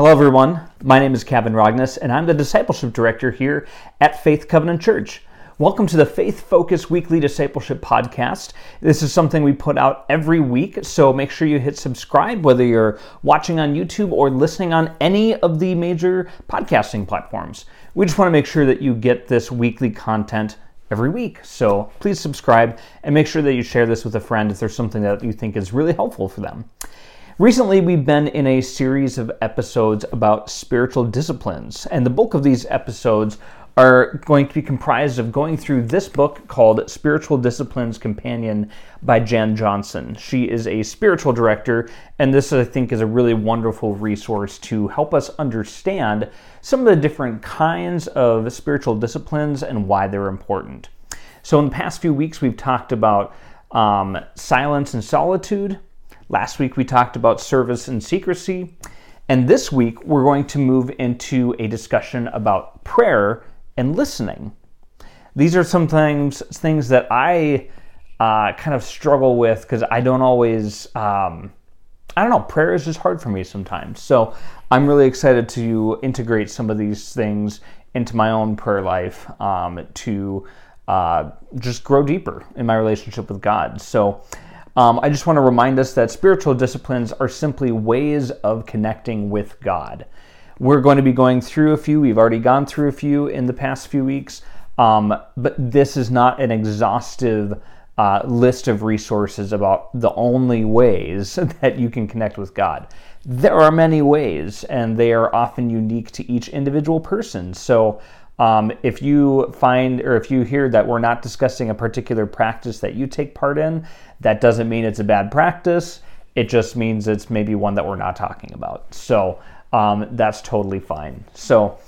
Hello, everyone. My name is Kavan Rogness, and I'm the Discipleship Director here at Faith Covenant Church. Welcome to the Faith Focus Weekly Discipleship Podcast. This is something we put out every week, so make sure you hit subscribe, whether you're watching on YouTube or listening on any of the major podcasting platforms. We just want to make sure that you get this weekly content every week. So please subscribe and make sure that you share this with a friend if there's something that you think is really helpful for them. Recently, we've been in a series of episodes about spiritual disciplines, and the bulk of these episodes are going to be comprised of going through this book called Spiritual Disciplines Companion by Jan Johnson. She is a spiritual director, and this, I think, is a really wonderful resource to help us understand some of the different kinds of spiritual disciplines and why they're important. So, in the past few weeks, we've talked about um, silence and solitude. Last week, we talked about service and secrecy. And this week, we're going to move into a discussion about prayer and listening. These are some things, things that I uh, kind of struggle with because I don't always, um, I don't know, prayer is just hard for me sometimes. So I'm really excited to integrate some of these things into my own prayer life um, to uh, just grow deeper in my relationship with God. So um, I just want to remind us that spiritual disciplines are simply ways of connecting with God. We're going to be going through a few. We've already gone through a few in the past few weeks, um, but this is not an exhaustive uh, list of resources about the only ways that you can connect with God. There are many ways, and they are often unique to each individual person. So, um, if you find or if you hear that we're not discussing a particular practice that you take part in, that doesn't mean it's a bad practice. It just means it's maybe one that we're not talking about. So, um, that's totally fine. So,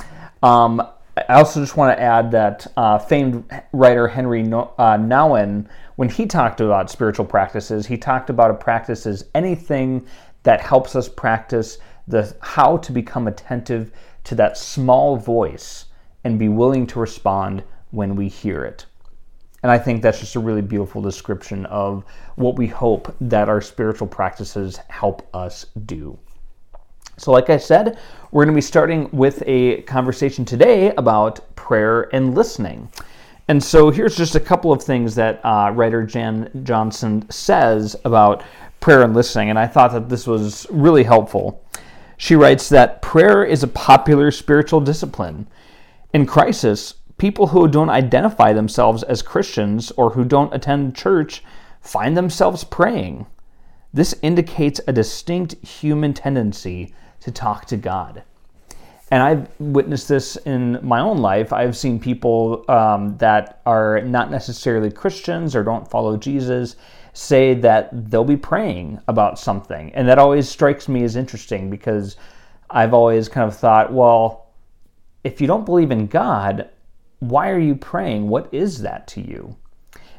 um, I also just want to add that uh, famed writer Henry no- uh, Nouwen, when he talked about spiritual practices, he talked about a practice as anything that helps us practice the how to become attentive to that small voice and be willing to respond when we hear it. And I think that's just a really beautiful description of what we hope that our spiritual practices help us do. So, like I said, we're going to be starting with a conversation today about prayer and listening. And so, here's just a couple of things that uh, writer Jan Johnson says about prayer and listening, and I thought that this was really helpful. She writes that prayer is a popular spiritual discipline. In crisis, people who don't identify themselves as Christians or who don't attend church find themselves praying. This indicates a distinct human tendency to talk to God. And I've witnessed this in my own life. I've seen people um, that are not necessarily Christians or don't follow Jesus say that they'll be praying about something. And that always strikes me as interesting because I've always kind of thought, well, if you don't believe in God, why are you praying? What is that to you?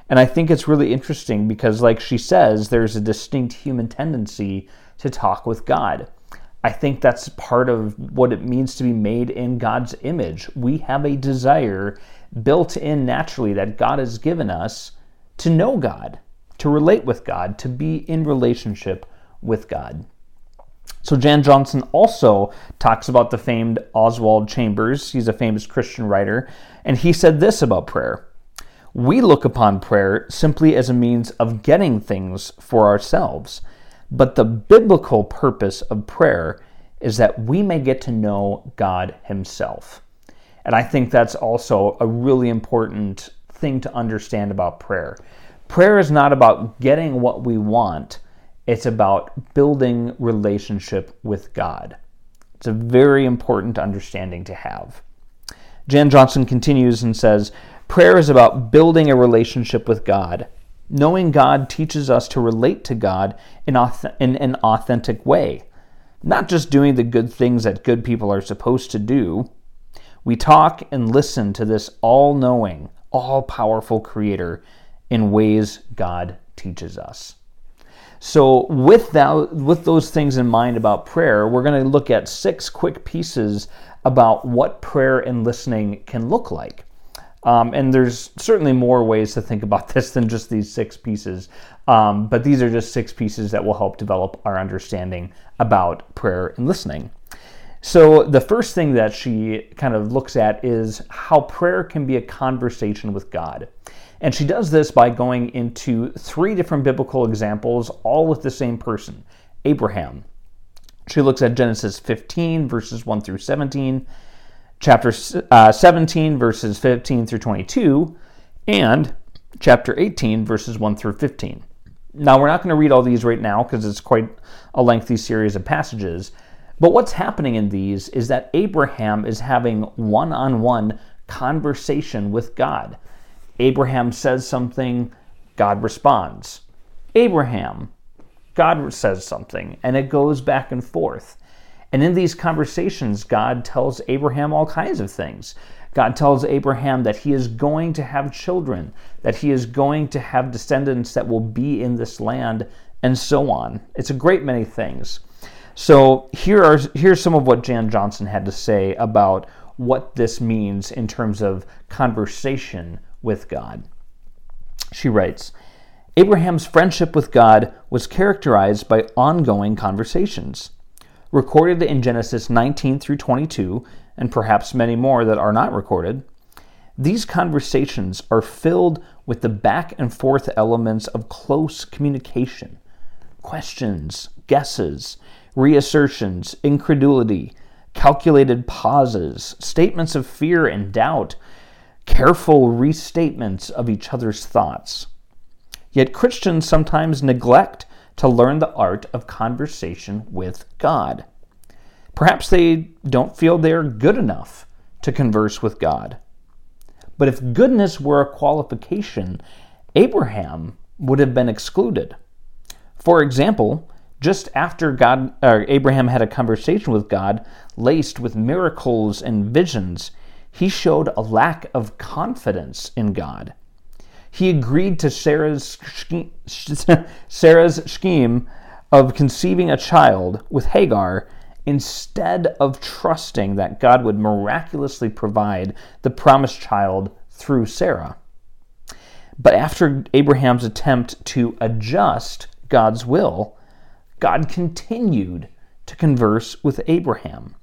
And I think it's really interesting because, like she says, there's a distinct human tendency to talk with God. I think that's part of what it means to be made in God's image. We have a desire built in naturally that God has given us to know God, to relate with God, to be in relationship with God. So, Jan Johnson also talks about the famed Oswald Chambers. He's a famous Christian writer, and he said this about prayer We look upon prayer simply as a means of getting things for ourselves but the biblical purpose of prayer is that we may get to know God Himself. And I think that's also a really important thing to understand about prayer. Prayer is not about getting what we want, it's about building relationship with God. It's a very important understanding to have. Jan Johnson continues and says, Prayer is about building a relationship with God. Knowing God teaches us to relate to God in, in an authentic way, not just doing the good things that good people are supposed to do. We talk and listen to this all knowing, all powerful Creator in ways God teaches us. So, with, that, with those things in mind about prayer, we're going to look at six quick pieces about what prayer and listening can look like. Um, and there's certainly more ways to think about this than just these six pieces. Um, but these are just six pieces that will help develop our understanding about prayer and listening. So, the first thing that she kind of looks at is how prayer can be a conversation with God. And she does this by going into three different biblical examples, all with the same person Abraham. She looks at Genesis 15, verses 1 through 17, chapter uh, 17, verses 15 through 22, and chapter 18, verses 1 through 15. Now, we're not going to read all these right now because it's quite a lengthy series of passages. But what's happening in these is that Abraham is having one on one conversation with God. Abraham says something, God responds. Abraham, God says something, and it goes back and forth. And in these conversations, God tells Abraham all kinds of things. God tells Abraham that he is going to have children, that he is going to have descendants that will be in this land, and so on. It's a great many things. So here are here's some of what Jan Johnson had to say about what this means in terms of conversation with God. She writes, Abraham's friendship with God was characterized by ongoing conversations. Recorded in Genesis 19 through 22, and perhaps many more that are not recorded, these conversations are filled with the back and forth elements of close communication questions, guesses, reassertions, incredulity, calculated pauses, statements of fear and doubt, careful restatements of each other's thoughts. Yet Christians sometimes neglect to learn the art of conversation with God. Perhaps they don't feel they are good enough to converse with God. But if goodness were a qualification, Abraham would have been excluded. For example, just after God, Abraham had a conversation with God, laced with miracles and visions, he showed a lack of confidence in God. He agreed to Sarah's Sarah's scheme of conceiving a child with Hagar instead of trusting that God would miraculously provide the promised child through Sarah. But after Abraham's attempt to adjust God's will, God continued to converse with Abraham.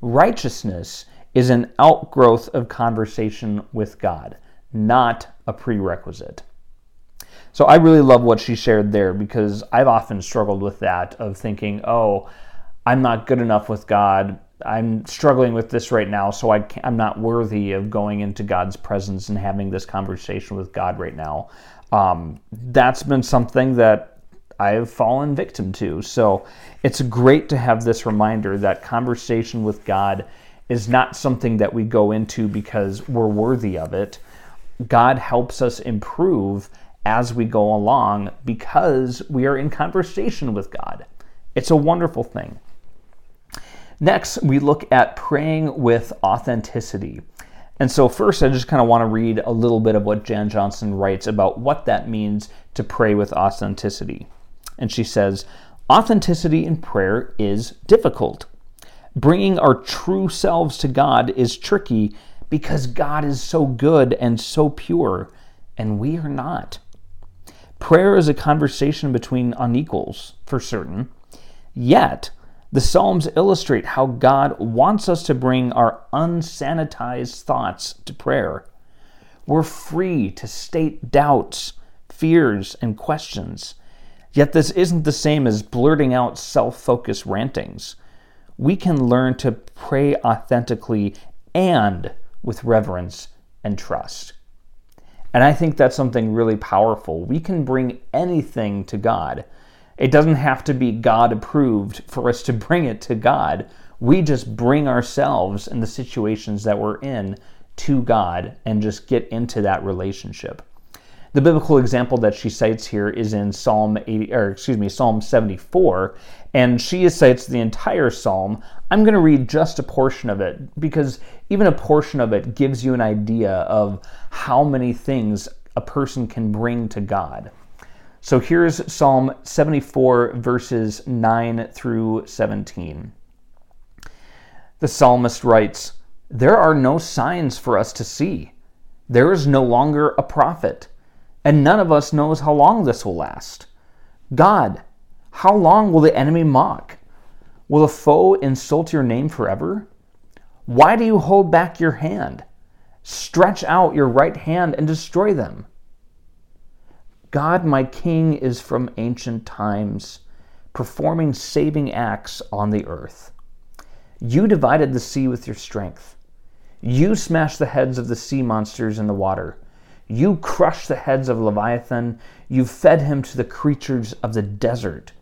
Righteousness is an outgrowth of conversation with God, not a prerequisite. So I really love what she shared there because I've often struggled with that of thinking, oh, I'm not good enough with God. I'm struggling with this right now, so I am not worthy of going into God's presence and having this conversation with God right now. Um, that's been something that I've fallen victim to. So it's great to have this reminder that conversation with God is not something that we go into because we're worthy of it. God helps us improve as we go along because we are in conversation with God. It's a wonderful thing. Next, we look at praying with authenticity. And so, first, I just kind of want to read a little bit of what Jan Johnson writes about what that means to pray with authenticity. And she says, Authenticity in prayer is difficult. Bringing our true selves to God is tricky because God is so good and so pure, and we are not. Prayer is a conversation between unequals, for certain. Yet, the Psalms illustrate how God wants us to bring our unsanitized thoughts to prayer. We're free to state doubts, fears, and questions. Yet this isn't the same as blurting out self focused rantings. We can learn to pray authentically and with reverence and trust. And I think that's something really powerful. We can bring anything to God. It doesn't have to be God approved for us to bring it to God. We just bring ourselves and the situations that we're in to God and just get into that relationship. The biblical example that she cites here is in Psalm 80, or excuse me, Psalm 74, and she cites the entire psalm. I'm going to read just a portion of it because even a portion of it gives you an idea of how many things a person can bring to God. So here's Psalm 74, verses 9 through 17. The psalmist writes, There are no signs for us to see. There is no longer a prophet and none of us knows how long this will last. God, how long will the enemy mock? Will a foe insult your name forever? Why do you hold back your hand? Stretch out your right hand and destroy them. God, my King, is from ancient times, performing saving acts on the earth. You divided the sea with your strength. You smashed the heads of the sea monsters in the water. You crushed the heads of Leviathan. You fed him to the creatures of the desert.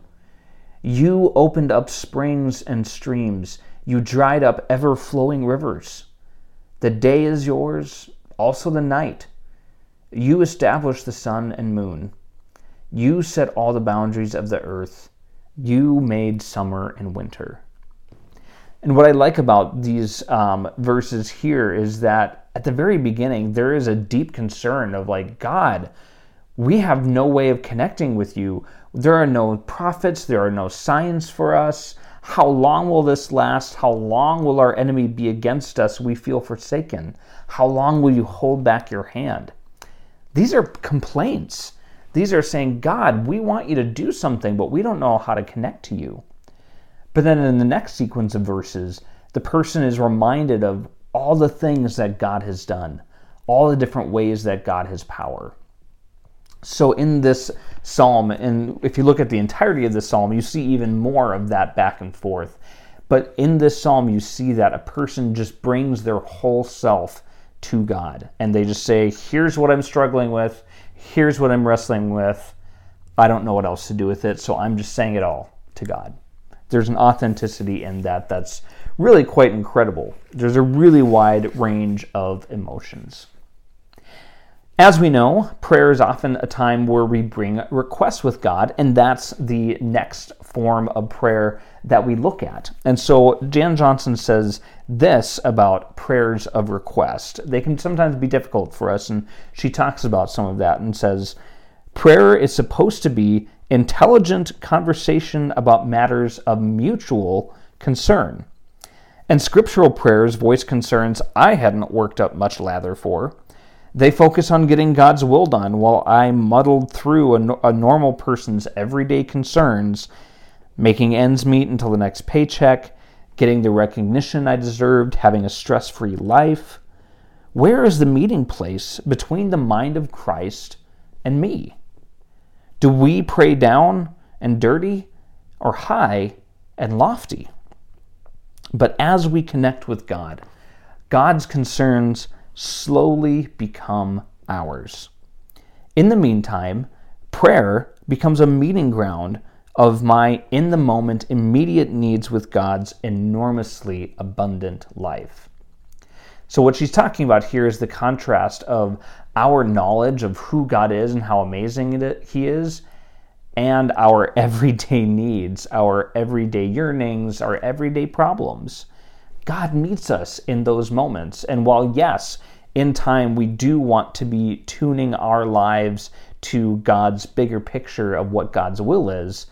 You opened up springs and streams. You dried up ever flowing rivers. The day is yours, also the night. You established the sun and moon. You set all the boundaries of the earth. You made summer and winter. And what I like about these um, verses here is that at the very beginning, there is a deep concern of like, God, we have no way of connecting with you. There are no prophets, there are no signs for us. How long will this last? How long will our enemy be against us? We feel forsaken. How long will you hold back your hand? These are complaints. These are saying, God, we want you to do something, but we don't know how to connect to you. But then in the next sequence of verses, the person is reminded of all the things that God has done, all the different ways that God has power. So in this psalm, and if you look at the entirety of the psalm, you see even more of that back and forth. But in this psalm, you see that a person just brings their whole self to God. And they just say, Here's what I'm struggling with. Here's what I'm wrestling with. I don't know what else to do with it. So I'm just saying it all to God. There's an authenticity in that that's really quite incredible. There's a really wide range of emotions. As we know, prayer is often a time where we bring requests with God, and that's the next form of prayer that we look at. And so Jan Johnson says this about prayers of request. They can sometimes be difficult for us, and she talks about some of that and says, Prayer is supposed to be intelligent conversation about matters of mutual concern. And scriptural prayers voice concerns I hadn't worked up much lather for. They focus on getting God's will done while I muddled through a, a normal person's everyday concerns, making ends meet until the next paycheck, getting the recognition I deserved, having a stress free life. Where is the meeting place between the mind of Christ and me? Do we pray down and dirty or high and lofty? But as we connect with God, God's concerns slowly become ours. In the meantime, prayer becomes a meeting ground of my in the moment immediate needs with God's enormously abundant life. So, what she's talking about here is the contrast of our knowledge of who God is and how amazing He is, and our everyday needs, our everyday yearnings, our everyday problems. God meets us in those moments. And while, yes, in time we do want to be tuning our lives to God's bigger picture of what God's will is,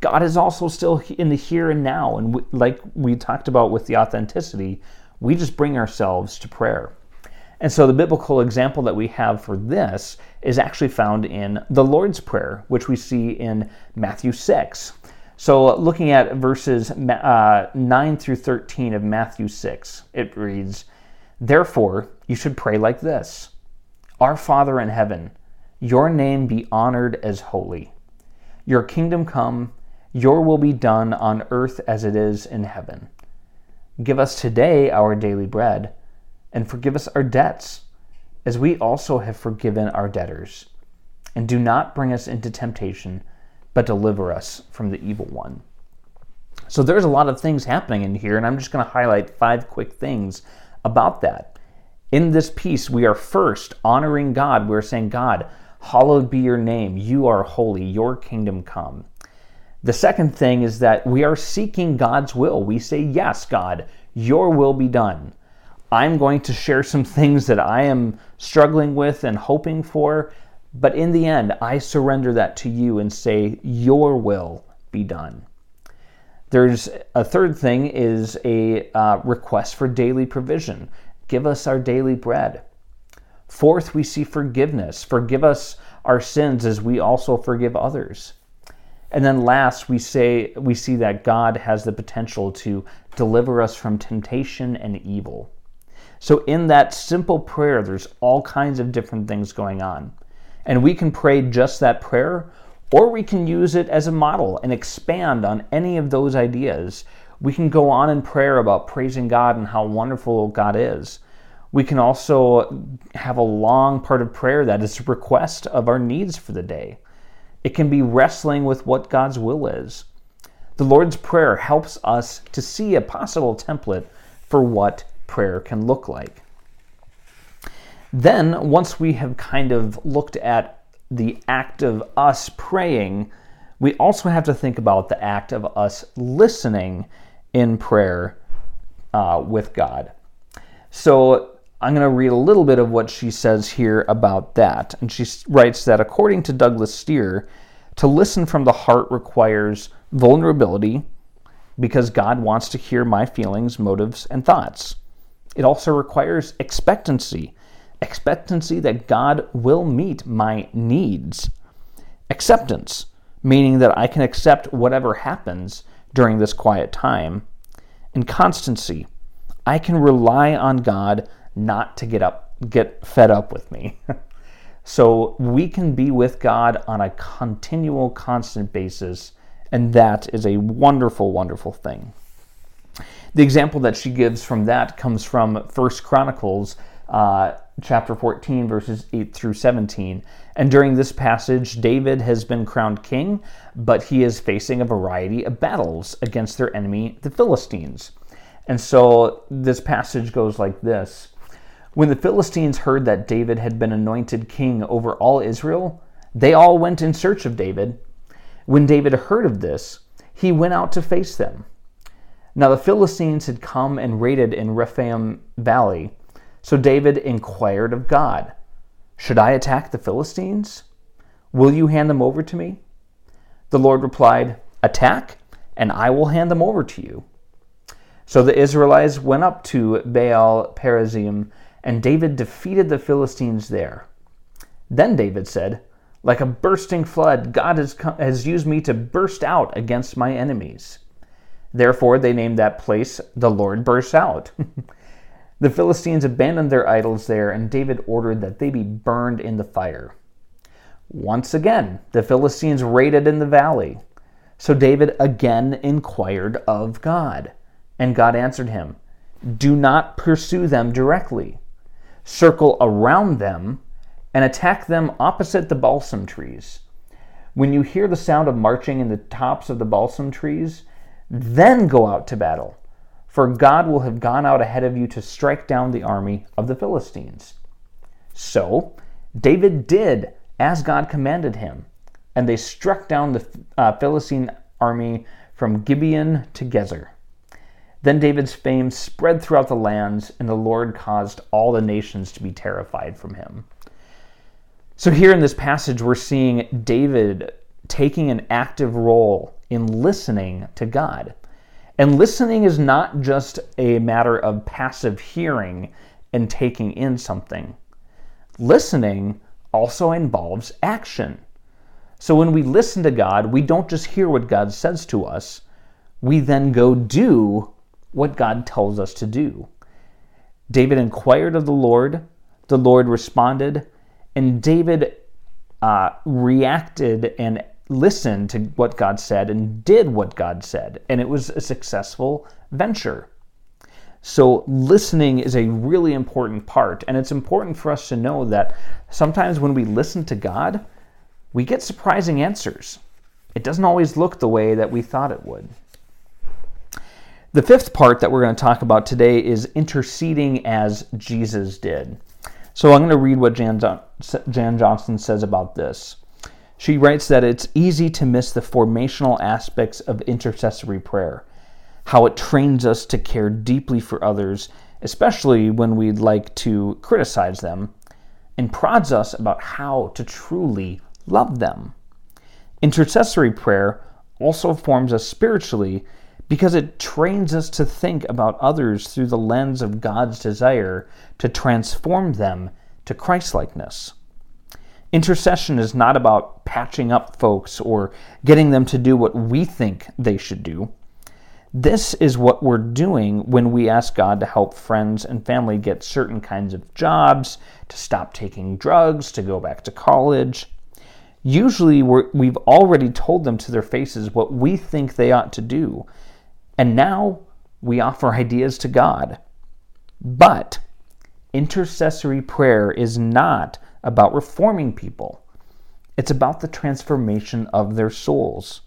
God is also still in the here and now. And like we talked about with the authenticity, we just bring ourselves to prayer. And so the biblical example that we have for this is actually found in the Lord's Prayer, which we see in Matthew 6. So, looking at verses uh, 9 through 13 of Matthew 6, it reads, Therefore, you should pray like this Our Father in heaven, your name be honored as holy. Your kingdom come, your will be done on earth as it is in heaven. Give us today our daily bread, and forgive us our debts, as we also have forgiven our debtors. And do not bring us into temptation but deliver us from the evil one. So there's a lot of things happening in here, and I'm just going to highlight five quick things about that. In this piece, we are first honoring God. We're saying, God, hallowed be your name. You are holy. Your kingdom come. The second thing is that we are seeking God's will. We say, Yes, God, your will be done. I'm going to share some things that I am struggling with and hoping for. But in the end, I surrender that to you and say, Your will be done. There's a third thing is a uh, request for daily provision. Give us our daily bread. Fourth, we see forgiveness. Forgive us our sins as we also forgive others. And then last, we say we see that God has the potential to deliver us from temptation and evil. So in that simple prayer, there's all kinds of different things going on. And we can pray just that prayer, or we can use it as a model and expand on any of those ideas. We can go on in prayer about praising God and how wonderful God is. We can also have a long part of prayer that is a request of our needs for the day. It can be wrestling with what God's will is. The Lord's Prayer helps us to see a possible template for what prayer can look like. Then, once we have kind of looked at the act of us praying, we also have to think about the act of us listening in prayer uh, with God. So, I'm going to read a little bit of what she says here about that. And she writes that according to Douglas Steere, to listen from the heart requires vulnerability because God wants to hear my feelings, motives, and thoughts. It also requires expectancy expectancy that God will meet my needs. Acceptance, meaning that I can accept whatever happens during this quiet time. And constancy, I can rely on God not to get up get fed up with me. so we can be with God on a continual constant basis and that is a wonderful wonderful thing. The example that she gives from that comes from First Chronicles uh, chapter 14 verses 8 through 17 and during this passage david has been crowned king but he is facing a variety of battles against their enemy the philistines and so this passage goes like this when the Philistines heard that David had been anointed king over all Israel, they all went in search of David. When David heard of this, he went out to face them. Now the Philistines had come and raided in Rephaim Valley. So David inquired of God, Should I attack the Philistines? Will you hand them over to me? The Lord replied, Attack, and I will hand them over to you. So the Israelites went up to Baal Perazim and David defeated the Philistines there. Then David said, Like a bursting flood, God has, come, has used me to burst out against my enemies. Therefore, they named that place The Lord Bursts Out. the Philistines abandoned their idols there, and David ordered that they be burned in the fire. Once again, the Philistines raided in the valley. So David again inquired of God, and God answered him, Do not pursue them directly circle around them, and attack them opposite the balsam trees. When you hear the sound of marching in the tops of the balsam trees, then go out to battle, for God will have gone out ahead of you to strike down the army of the Philistines. So David did as God commanded him, and they struck down the uh, Philistine army from Gibeon to Gezer. Then David's fame spread throughout the lands, and the Lord caused all the nations to be terrified from him. So, here in this passage, we're seeing David taking an active role in listening to God. And listening is not just a matter of passive hearing and taking in something, listening also involves action. So, when we listen to God, we don't just hear what God says to us, we then go do what God tells us to do. David inquired of the Lord, the Lord responded, and David uh, reacted and listened to what God said and did what God said, and it was a successful venture. So, listening is a really important part, and it's important for us to know that sometimes when we listen to God, we get surprising answers. It doesn't always look the way that we thought it would. The fifth part that we're going to talk about today is interceding as Jesus did. So I'm going to read what Jan, Jan Johnson says about this. She writes that it's easy to miss the formational aspects of intercessory prayer, how it trains us to care deeply for others, especially when we'd like to criticize them, and prods us about how to truly love them. Intercessory prayer also forms us spiritually because it trains us to think about others through the lens of God's desire to transform them to Christlikeness. Intercession is not about patching up folks or getting them to do what we think they should do. This is what we're doing when we ask God to help friends and family get certain kinds of jobs, to stop taking drugs, to go back to college. Usually, we have already told them to their faces what we think they ought to do, and now we offer ideas to God. But intercessory prayer is not about reforming people, it's about the transformation of their souls.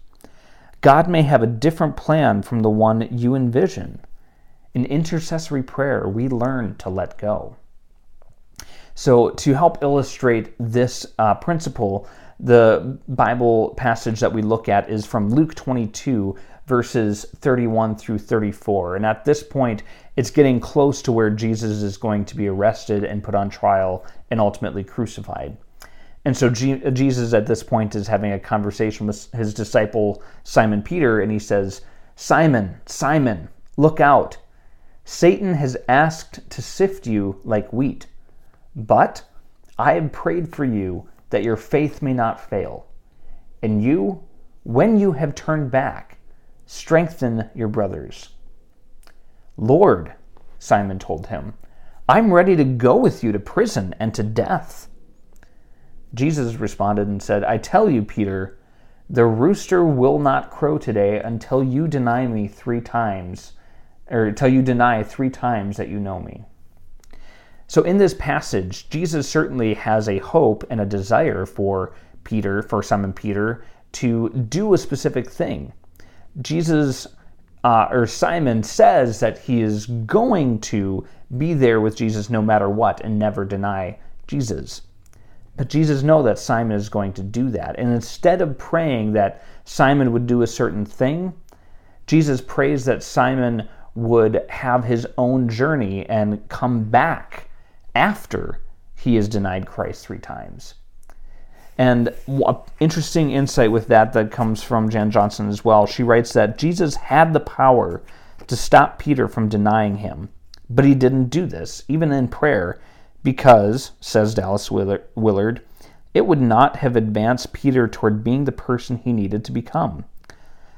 God may have a different plan from the one you envision. In intercessory prayer, we learn to let go. So, to help illustrate this uh, principle, the Bible passage that we look at is from Luke 22, verses 31 through 34. And at this point, it's getting close to where Jesus is going to be arrested and put on trial and ultimately crucified. And so G- Jesus at this point is having a conversation with his disciple Simon Peter, and he says, Simon, Simon, look out. Satan has asked to sift you like wheat, but I have prayed for you that your faith may not fail. And you, when you have turned back, strengthen your brothers. Lord, Simon told him, I'm ready to go with you to prison and to death. Jesus responded and said, I tell you, Peter, the rooster will not crow today until you deny me three times, or until you deny three times that you know me. So, in this passage, Jesus certainly has a hope and a desire for Peter, for Simon Peter, to do a specific thing. Jesus uh, or Simon says that he is going to be there with Jesus no matter what and never deny Jesus. But Jesus knows that Simon is going to do that. And instead of praying that Simon would do a certain thing, Jesus prays that Simon would have his own journey and come back after he has denied Christ three times. And interesting insight with that that comes from Jan Johnson as well. She writes that Jesus had the power to stop Peter from denying him, but he didn't do this, even in prayer, because, says Dallas Willard, it would not have advanced Peter toward being the person he needed to become.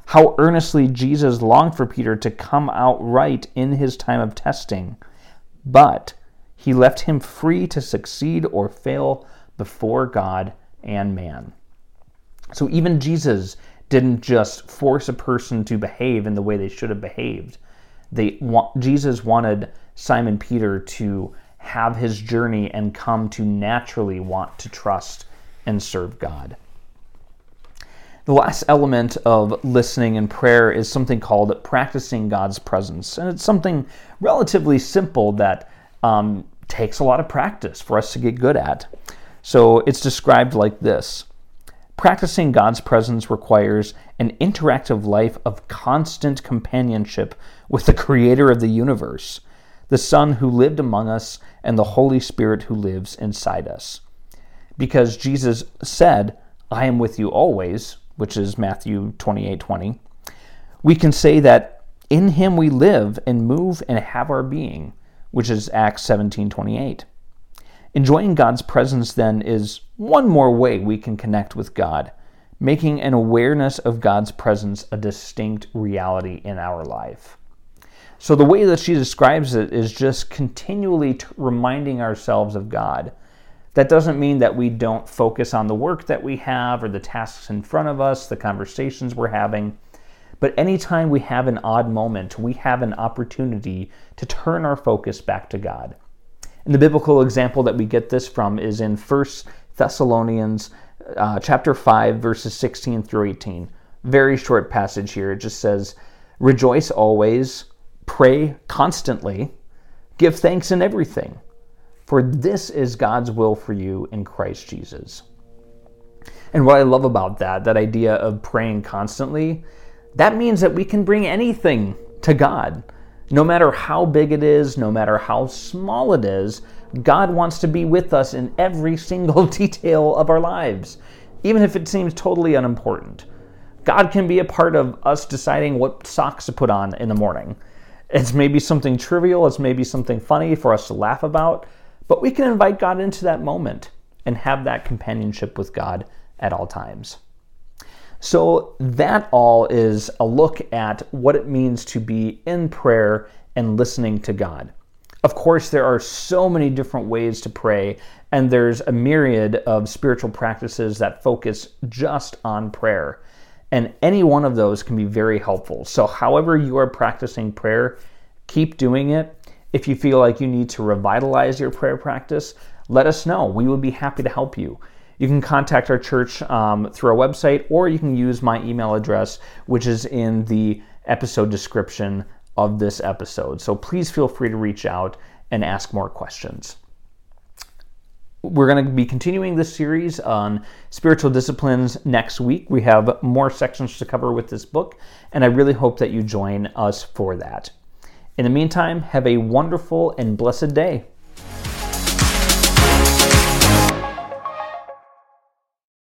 How earnestly Jesus longed for Peter to come out right in his time of testing, but he left him free to succeed or fail before God and man. So even Jesus didn't just force a person to behave in the way they should have behaved. They Jesus wanted Simon Peter to have his journey and come to naturally want to trust and serve God. The last element of listening and prayer is something called practicing God's presence. And it's something relatively simple that um, takes a lot of practice for us to get good at. So it's described like this Practicing God's presence requires an interactive life of constant companionship with the Creator of the universe, the Son who lived among us, and the Holy Spirit who lives inside us. Because Jesus said, I am with you always, which is Matthew 28 20, we can say that in him we live and move and have our being, which is Acts 17 28. Enjoying God's presence, then, is one more way we can connect with God, making an awareness of God's presence a distinct reality in our life. So, the way that she describes it is just continually t- reminding ourselves of God. That doesn't mean that we don't focus on the work that we have or the tasks in front of us, the conversations we're having. But anytime we have an odd moment, we have an opportunity to turn our focus back to God. And the biblical example that we get this from is in 1 Thessalonians uh, chapter 5, verses 16 through 18. Very short passage here. It just says, Rejoice always, pray constantly, give thanks in everything, for this is God's will for you in Christ Jesus. And what I love about that, that idea of praying constantly, that means that we can bring anything to God. No matter how big it is, no matter how small it is, God wants to be with us in every single detail of our lives, even if it seems totally unimportant. God can be a part of us deciding what socks to put on in the morning. It's maybe something trivial, it's maybe something funny for us to laugh about, but we can invite God into that moment. and have that companionship with God at all times. So, that all is a look at what it means to be in prayer and listening to God. Of course, there are so many different ways to pray, and there's a myriad of spiritual practices that focus just on prayer. And any one of those can be very helpful. So, however, you are practicing prayer, keep doing it. If you feel like you need to revitalize your prayer practice, let us know. We would be happy to help you. You can contact our church um, through our website, or you can use my email address, which is in the episode description of this episode. So please feel free to reach out and ask more questions. We're going to be continuing this series on spiritual disciplines next week. We have more sections to cover with this book, and I really hope that you join us for that. In the meantime, have a wonderful and blessed day.